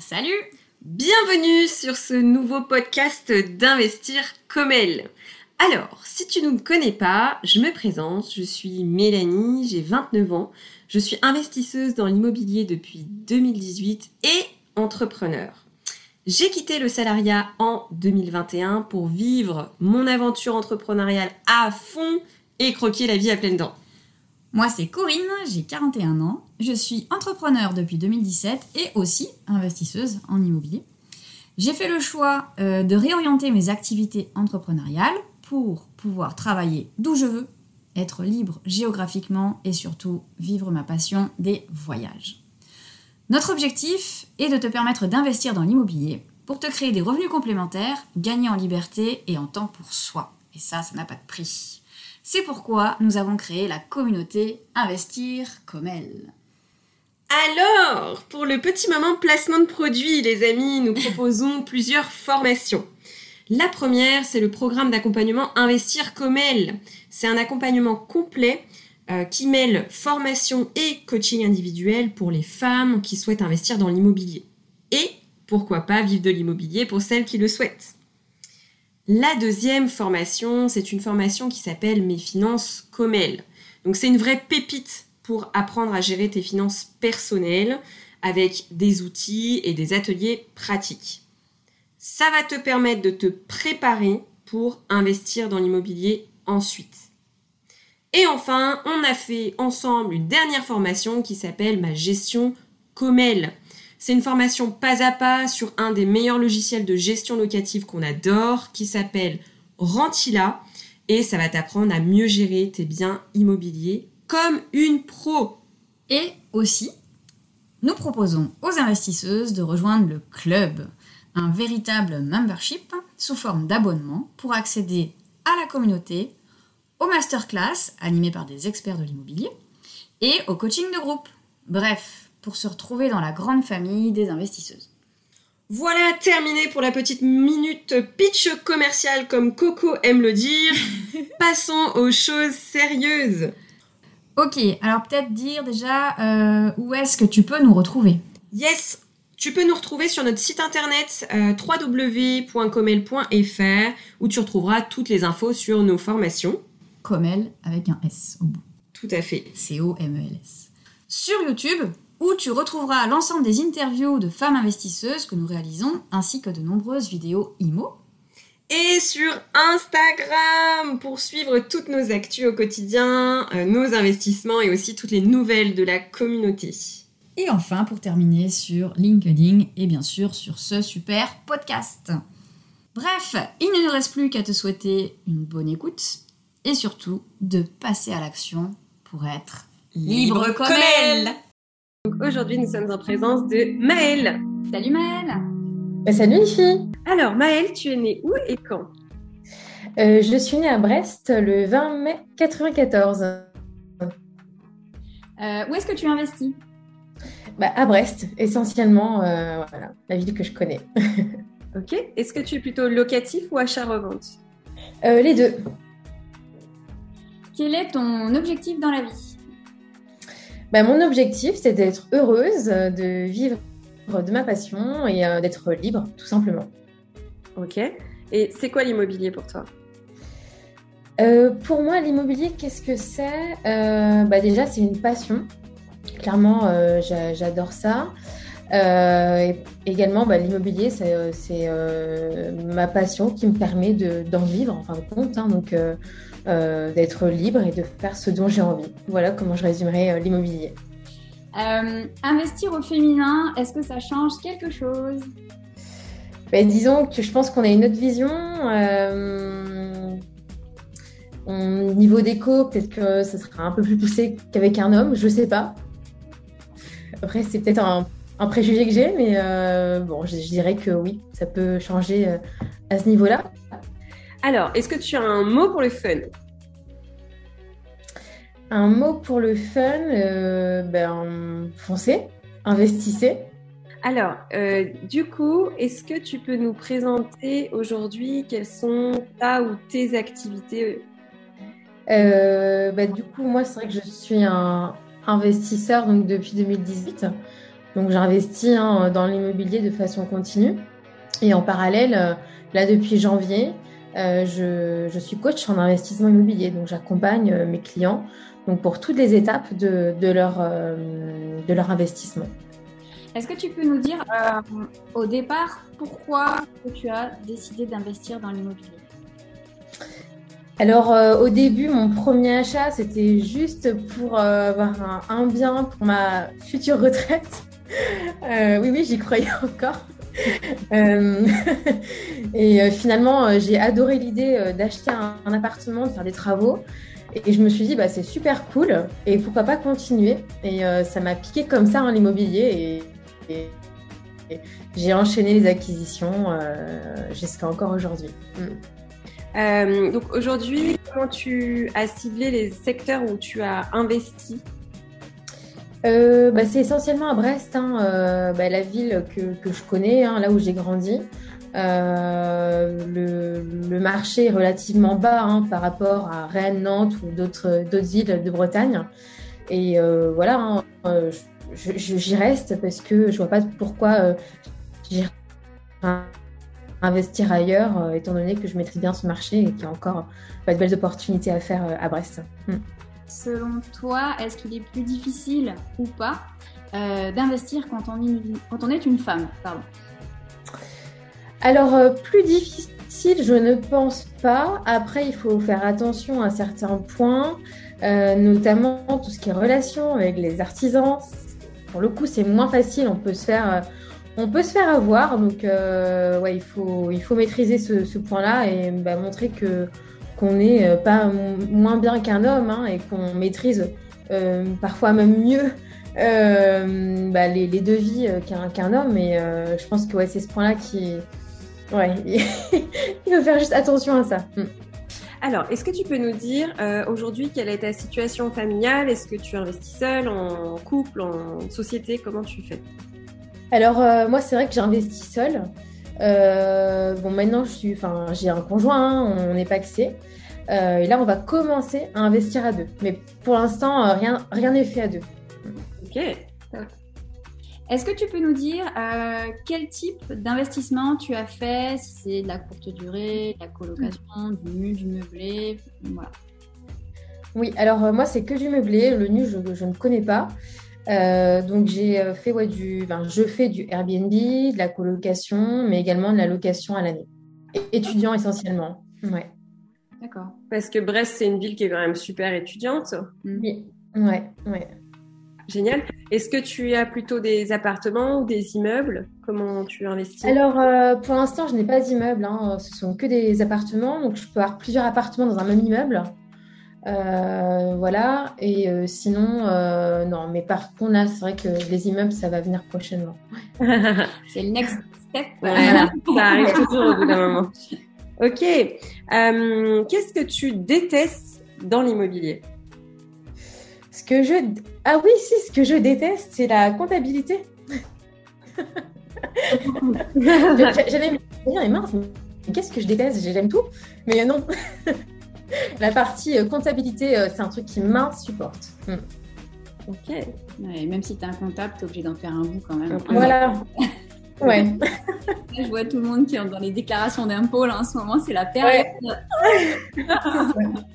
Salut Bienvenue sur ce nouveau podcast d'Investir comme elle. Alors, si tu ne me connais pas, je me présente, je suis Mélanie, j'ai 29 ans, je suis investisseuse dans l'immobilier depuis 2018 et entrepreneur. J'ai quitté le salariat en 2021 pour vivre mon aventure entrepreneuriale à fond et croquer la vie à pleines dents. Moi, c'est Corinne, j'ai 41 ans, je suis entrepreneur depuis 2017 et aussi investisseuse en immobilier. J'ai fait le choix euh, de réorienter mes activités entrepreneuriales pour pouvoir travailler d'où je veux, être libre géographiquement et surtout vivre ma passion des voyages. Notre objectif est de te permettre d'investir dans l'immobilier pour te créer des revenus complémentaires, gagner en liberté et en temps pour soi. Et ça, ça n'a pas de prix. C'est pourquoi nous avons créé la communauté Investir comme elle. Alors, pour le petit moment placement de produits, les amis, nous proposons plusieurs formations. La première, c'est le programme d'accompagnement Investir comme elle. C'est un accompagnement complet euh, qui mêle formation et coaching individuel pour les femmes qui souhaitent investir dans l'immobilier. Et pourquoi pas vivre de l'immobilier pour celles qui le souhaitent. La deuxième formation, c'est une formation qui s'appelle Mes finances comme elles. Donc c'est une vraie pépite pour apprendre à gérer tes finances personnelles avec des outils et des ateliers pratiques. Ça va te permettre de te préparer pour investir dans l'immobilier ensuite. Et enfin, on a fait ensemble une dernière formation qui s'appelle Ma gestion comme elle. C'est une formation pas à pas sur un des meilleurs logiciels de gestion locative qu'on adore, qui s'appelle Rentila, et ça va t'apprendre à mieux gérer tes biens immobiliers comme une pro. Et aussi, nous proposons aux investisseuses de rejoindre le club, un véritable membership sous forme d'abonnement pour accéder à la communauté, aux masterclass animées par des experts de l'immobilier et au coaching de groupe. Bref, pour se retrouver dans la grande famille des investisseuses. Voilà, terminé pour la petite minute pitch commercial comme Coco aime le dire. Passons aux choses sérieuses. Ok, alors peut-être dire déjà euh, où est-ce que tu peux nous retrouver? Yes, tu peux nous retrouver sur notre site internet euh, www.comel.fr où tu retrouveras toutes les infos sur nos formations. Comel avec un S au bout. Tout à fait. C-O-M-E-L-S. Sur YouTube, où tu retrouveras l'ensemble des interviews de femmes investisseuses que nous réalisons, ainsi que de nombreuses vidéos IMO. Et sur Instagram pour suivre toutes nos actus au quotidien, euh, nos investissements et aussi toutes les nouvelles de la communauté. Et enfin, pour terminer, sur LinkedIn et bien sûr sur ce super podcast. Bref, il ne nous reste plus qu'à te souhaiter une bonne écoute et surtout de passer à l'action pour être libre, comme elle. Aujourd'hui, nous sommes en présence de Maëlle. Salut Maëlle bah, Salut les filles Alors Maëlle, tu es née où et quand? Euh, Je suis née à Brest le 20 mai 94. Euh, où est-ce que tu investis? Bah, À Brest, essentiellement, euh, voilà, la ville que je connais. ok. Est-ce que tu es plutôt locatif ou achat-revente? Les deux. Quel est ton objectif dans la vie? Bah, mon objectif, c'est d'être heureuse, de vivre de ma passion et euh, d'être libre, tout simplement. Ok. Et c'est quoi l'immobilier pour toi? Euh, Pour moi, l'immobilier, qu'est-ce que c'est? Euh, bah, Déjà, c'est une passion. Clairement, j'adore ça. également, bah, l'immobilier, c'est ma passion qui me permet d'en vivre, en fin de compte. Hein. donc, euh, d'être libre et de faire ce dont j'ai envie. Voilà comment je résumerai euh, l'immobilier. Euh, investir au féminin, est-ce que ça change quelque chose? Ben, Disons que je pense qu'on a une autre vision. au niveau déco, peut-être que ça sera un peu plus poussé qu'avec un homme, je sais pas. Après, c'est peut-être un, préjugé que j'ai, mais bon, je, dirais que oui, ça peut changer à ce niveau-là. Alors, est-ce que tu as un mot pour le fun? Un mot pour le fun, euh, ben, foncez, investissez. Alors, euh, du coup, est-ce que tu peux nous présenter aujourd'hui quelles sont ta ou tes activités euh, ben, Du coup, moi, c'est vrai que je suis un investisseur donc, depuis 2018. Donc j'investis hein, dans l'immobilier de façon continue. Et en parallèle, là depuis janvier, je, je, suis coach en investissement immobilier. Donc j'accompagne mes clients donc pour toutes les étapes de, de leur, de leur investissement. Est-ce que tu peux nous dire euh, au départ pourquoi tu as décidé d'investir dans l'immobilier? Alors euh, au début, mon premier achat, c'était juste pour euh, avoir un, bien pour ma future retraite. oui, oui, j'y croyais encore. et finalement, j'ai adoré l'idée d'acheter un, appartement, de faire des travaux. Et je me suis dit, bah, c'est super cool et pourquoi pas continuer? Et ça m'a piqué comme ça en immobilier. Et, j'ai enchaîné les acquisitions euh, jusqu'à encore aujourd'hui. Mm. Euh, donc aujourd'hui, comment tu as ciblé les secteurs où tu as investi? Euh, bah, C'est essentiellement à Brest, hein, bah, la ville que, je connais, hein, là où j'ai grandi. Le, le, marché est relativement bas hein, par rapport à Rennes, Nantes ou d'autres villes de Bretagne. Et voilà, j'y reste parce que je vois pas pourquoi euh, investir ailleurs, euh, étant donné que je maîtrise bien ce marché et qu'il y a encore de belles opportunités à faire euh, à Brest. Hmm. Selon toi, est-ce qu'il est plus difficile ou pas d'investir quand, on est une femme Alors, plus difficile, je ne pense pas. Après, il faut faire attention à certains points, notamment tout ce qui est relation avec les artisans, pour le coup, c'est moins facile. On peut se faire, euh, on peut se faire avoir. Donc, euh, ouais, il faut, il faut maîtriser ce, point-là et bah, montrer que qu'on n'est euh, pas moins bien qu'un homme hein, et qu'on maîtrise parfois même mieux bah, les, les, devis qu'un homme. Et je pense que ouais, c'est ce point-là qui, ouais, il faut faire juste attention à ça. Mm. Alors, est-ce que tu peux nous dire euh, aujourd'hui quelle est ta situation familiale? Est-ce que tu investis seul, en couple, en société? Comment tu fais? Alors, euh, moi, c'est vrai que j'investis seul. Euh, bon, maintenant, je suis, enfin, j'ai un conjoint, hein, on n'est pas axé. et là, on va commencer à investir à deux. Mais pour l'instant, rien, rien n'est fait à deux. Ok. Est-ce que tu peux nous dire euh, quel type d'investissement tu as fait? Si c'est de la courte durée, de la colocation, du nu, du meublé, voilà. Oui, alors euh, moi c'est que du meublé. Le nu, je, ne connais pas. Euh, donc j'ai fait ouais, du, je fais du Airbnb, de la colocation, mais également de la location à l'année. Étudiant essentiellement. Ouais. D'accord. Parce que Brest c'est une ville qui est quand même super étudiante. Oui. Ouais. Ouais. Génial. Est-ce que tu as plutôt des appartements ou des immeubles? Comment tu investis? Alors, euh, pour l'instant, je n'ai pas d'immeuble. Hein. Ce sont que des appartements. Donc, je peux avoir plusieurs appartements dans un même immeuble. Euh, voilà. Et euh, sinon, non. Mais par contre, là, c'est vrai que les immeubles, ça va venir prochainement. c'est le next step. Voilà. ça arrive toujours au bout d'un moment. Ok. Qu'est-ce que tu détestes dans l'immobilier? Ce que je... Ah oui, si, ce que je déteste, c'est la comptabilité. J'allais me dire, mince, mais qu'est-ce que je déteste? J'aime tout, mais non. la partie euh, comptabilité, euh, c'est un truc qui m'insupporte. Hmm. Ok. même si tu es un comptable, tu es obligé d'en faire un bout quand même. Voilà. ouais. je vois tout le monde qui est dans les déclarations d'impôts, là, en ce moment, c'est la période.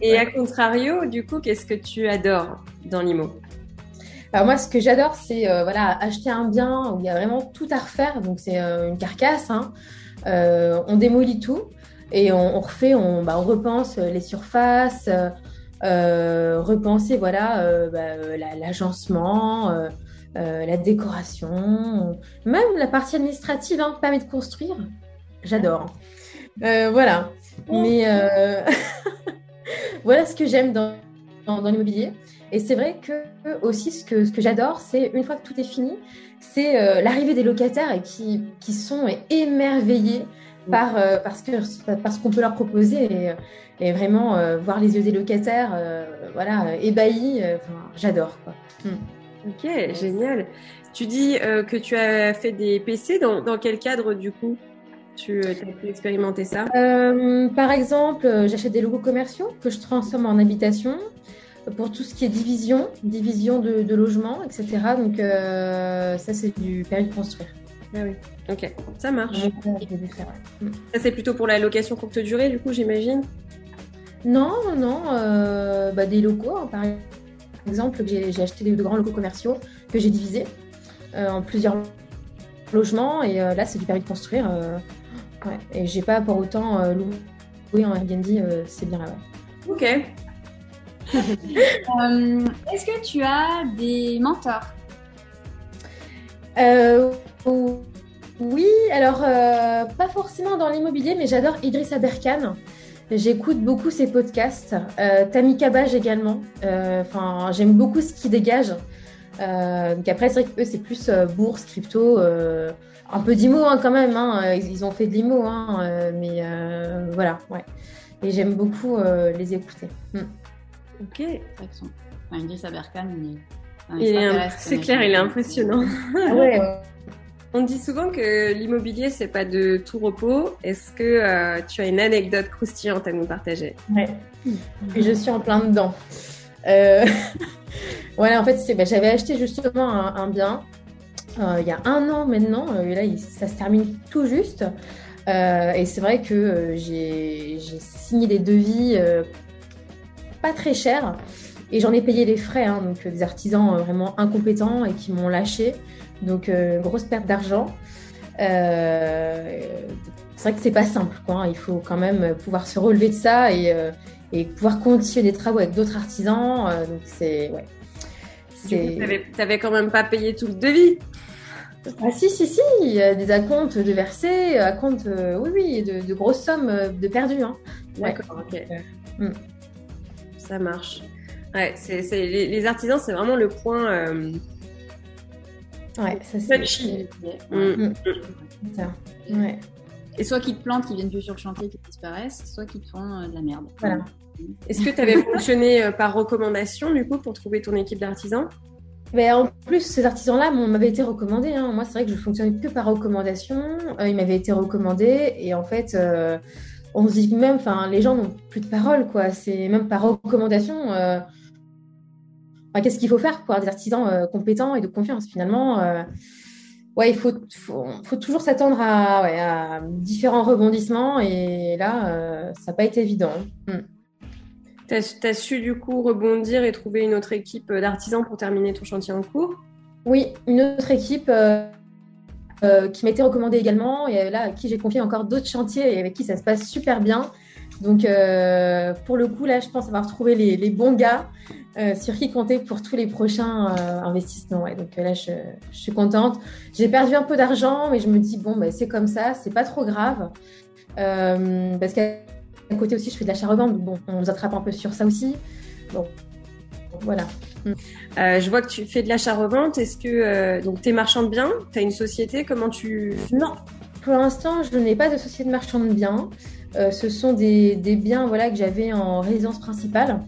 Et à contrario, du coup, qu'est-ce que tu adores dans l'IMO? Alors moi, ce que j'adore, c'est euh, voilà, acheter un bien où il y a vraiment tout à refaire. Donc c'est euh, une carcasse. Hein. Euh, on démolit tout et on, refait, on, bah, on, repense les surfaces, repenser voilà bah, l'agencement, la décoration, même la partie administrative, hein, permet de construire. J'adore. voilà. Mais euh, voilà ce que j'aime dans, dans, l'immobilier. Et c'est vrai que aussi ce que, ce que j'adore, c'est une fois que tout est fini, c'est euh, l'arrivée des locataires et qui, qui sont émerveillés par, euh, parce que parce qu'on peut leur proposer et, et vraiment voir les yeux des locataires, voilà, ébahis. j'adore. Hmm. Ok, génial. Tu dis que tu as fait des PC dans, dans quel cadre du coup tu euh, as pu expérimenter ça? Euh, Par exemple, euh, j'achète des logos commerciaux que je transforme en habitation. pour tout ce qui est division, division de, de logement, etc. Donc ça, c'est du permis de construire. Ah oui, ok, ça marche. Ça, c'est plutôt pour la location courte durée, du coup, j'imagine Non, non, bah, des locaux, hein, par exemple, j'ai acheté de grands locaux commerciaux que j'ai divisés en plusieurs logements, et là, c'est du permis de construire. Ouais. Et j'ai pas pour autant euh, loué en Airbnb, euh, c'est bien là. Ok. euh, Est-ce que tu as des mentors? Euh, Alors pas forcément dans l'immobilier, mais j'adore Idrissa Berkane. J'écoute beaucoup ses podcasts. Tammy Cabage également. Enfin, j'aime beaucoup ce qu'il dégage. donc après, c'est vrai que eux, c'est plus bourse, crypto un peu d'IMO hein, quand même. Hein. Euh, ils ont fait de l'IMO, hein, euh, mais euh, voilà, ouais. Et j'aime beaucoup les écouter. Mm. Ok. Enfin, Idriss Aberkan, c'est clair, il est impressionnant. Ouais. On dit souvent que l'immobilier, c'est pas de tout repos. Est-ce que tu as une anecdote croustillante à nous partager? Ouais. Je suis en plein dedans. voilà, en fait, bah, j'avais acheté justement un bien euh, il y a un an maintenant, euh, là ça se termine tout juste. Euh, et c'est vrai que j'ai signé des devis pas très chers et j'en ai payé les frais, hein, donc des artisans vraiment incompétents et qui m'ont lâché. Donc grosse perte d'argent. c'est vrai que c'est pas simple, quoi. Hein. Il faut quand même pouvoir se relever de ça et, et pouvoir continuer des travaux avec d'autres artisans. donc c'est ouais. Tu n'avais quand même pas payé tout le devis ah si, si, si, il y a des acomptes de versés, acomptes, euh, oui, oui, de, de, grosses sommes euh, de perdues. Hein. D'accord, ok. Hmm. Ça marche. Ouais, c'est, les, les, artisans, c'est vraiment le point. Euh... Ouais, ça c'est. Ça. Ouais. Et soit qu'ils te plantent, qu'ils viennent plus sur le chantier, qu'ils disparaissent, soit qu'ils te font euh, de la merde. Voilà. Est-ce que tu avais fonctionné par recommandation, du coup, pour trouver ton équipe d'artisans? Mais en plus, ces artisans-là m'avaient été recommandés. Hein. Moi, c'est vrai que je fonctionnais que par recommandation. Euh, ils m'avaient été recommandés. Et en fait, euh, on se dit même, enfin, les gens n'ont plus de parole, quoi. C'est même par recommandation. Euh, qu'est-ce qu'il faut faire pour avoir des artisans compétents et de confiance Finalement, ouais, il faut, faut, toujours s'attendre à, différents rebondissements. Et là, ça n'a pas été évident. Hmm. Tu as, su du coup rebondir et trouver une autre équipe d'artisans pour terminer ton chantier en cours? Oui, une autre équipe euh, euh, qui m'a été recommandée également et là à qui j'ai confié encore d'autres chantiers et avec qui ça se passe super bien. Donc euh, pour le coup là, je pense avoir trouvé les, bons gars sur qui compter pour tous les prochains investissements. Donc là, je, suis contente. J'ai perdu un peu d'argent, mais je me dis bon, bah, c'est comme ça, c'est pas trop grave parce d'un côté aussi, je fais de l'achat-revente, bon, on nous attrape un peu sur ça aussi. Bon, voilà. Euh, je vois que tu fais de l'achat-revente. Est-ce que euh, donc tu es marchand de biens Tu as une société? Comment tu. Non, pour l'instant, je n'ai pas de société de marchand de biens. Euh, ce sont des, des, biens voilà, que j'avais en résidence principale.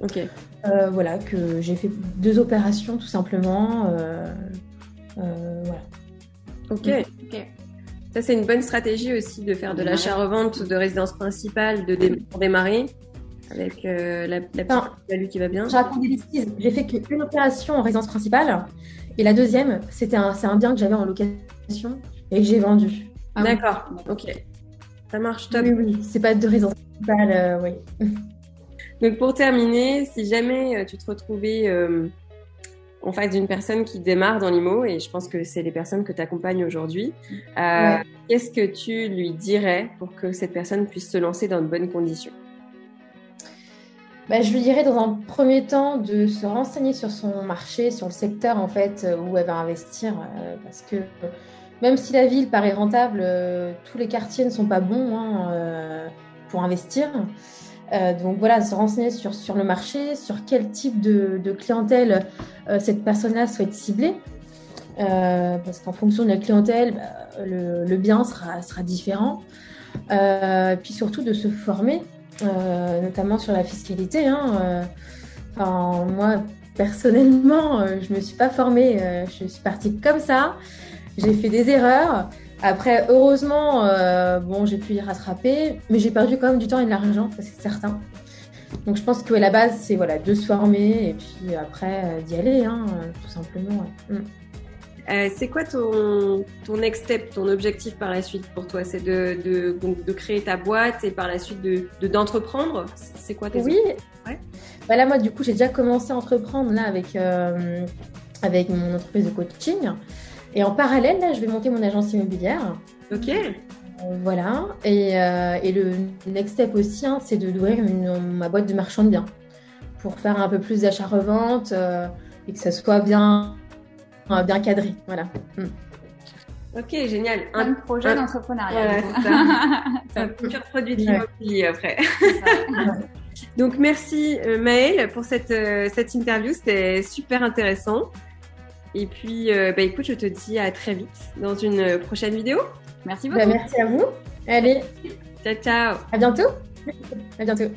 Ok. Voilà, que j'ai fait deux opérations tout simplement. voilà. Ok. ok. Ça, c'est une bonne stratégie aussi de faire de l'achat-revente de résidence principale de pour démarrer avec euh, la, la petite qui va bien. J'ai raconté des bêtises. J'ai fait qu'une opération en résidence principale et la deuxième, c'était un, c'est un bien que j'avais en location et que j'ai vendu. Ah D'accord, ok. Ça marche top. Oui, oui, c'est pas de résidence principale, euh, oui. Donc pour terminer, si jamais euh, tu te retrouvais en face d'une personne qui démarre dans l'IMO, et je pense que c'est les personnes que tu accompagnes aujourd'hui. Euh, qu'est-ce que tu lui dirais pour que cette personne puisse se lancer dans de bonnes conditions? Bah, je lui dirais dans un premier temps de se renseigner sur son marché, sur le secteur en fait où elle va investir, euh, parce que même si la ville paraît rentable, euh, tous les quartiers ne sont pas bons hein, pour investir. Euh, donc voilà, se renseigner sur, sur le marché, sur quel type de, clientèle euh, cette personne-là souhaite cibler. Euh, parce qu'en fonction de la clientèle, bah, le, le, bien sera, sera différent. puis surtout de se former, notamment sur la fiscalité. Hein. Enfin, moi, personnellement, je ne me suis pas formée, je suis partie comme ça. J'ai fait des erreurs. Après, heureusement, euh, bon, j'ai pu y rattraper, mais j'ai perdu quand même du temps et de l'argent, ça c'est certain. Donc je pense que la base, c'est voilà, de se former et puis après d'y aller, hein, tout simplement. Mm. Euh, c'est quoi ton, ton next step, ton objectif par la suite pour toi? C'est de, de, de, créer ta boîte et par la suite de, d'entreprendre? C'est quoi tes Oui. Ouais. Bah là, moi, du coup, j'ai déjà commencé à entreprendre là avec, euh, avec mon entreprise de coaching. Et en parallèle, là, je vais monter mon agence immobilière. Ok. Euh, voilà. Et, et, le next step aussi, hein, c'est d'ouvrir ma boîte de marchand de biens pour faire un peu plus d'achat-revente et que ça soit bien bien cadré. Voilà. Mm. Ok, génial. Un, projet d'entrepreneuriat. un pur produit de l'immobilier après. Donc merci euh, Maëlle pour cette, euh, cette interview, c'était super intéressant. Et puis, euh, bah, écoute, je te dis à très vite dans une prochaine vidéo. Merci bah, beaucoup. merci à vous. Allez. Ciao, ciao. À bientôt. À bientôt.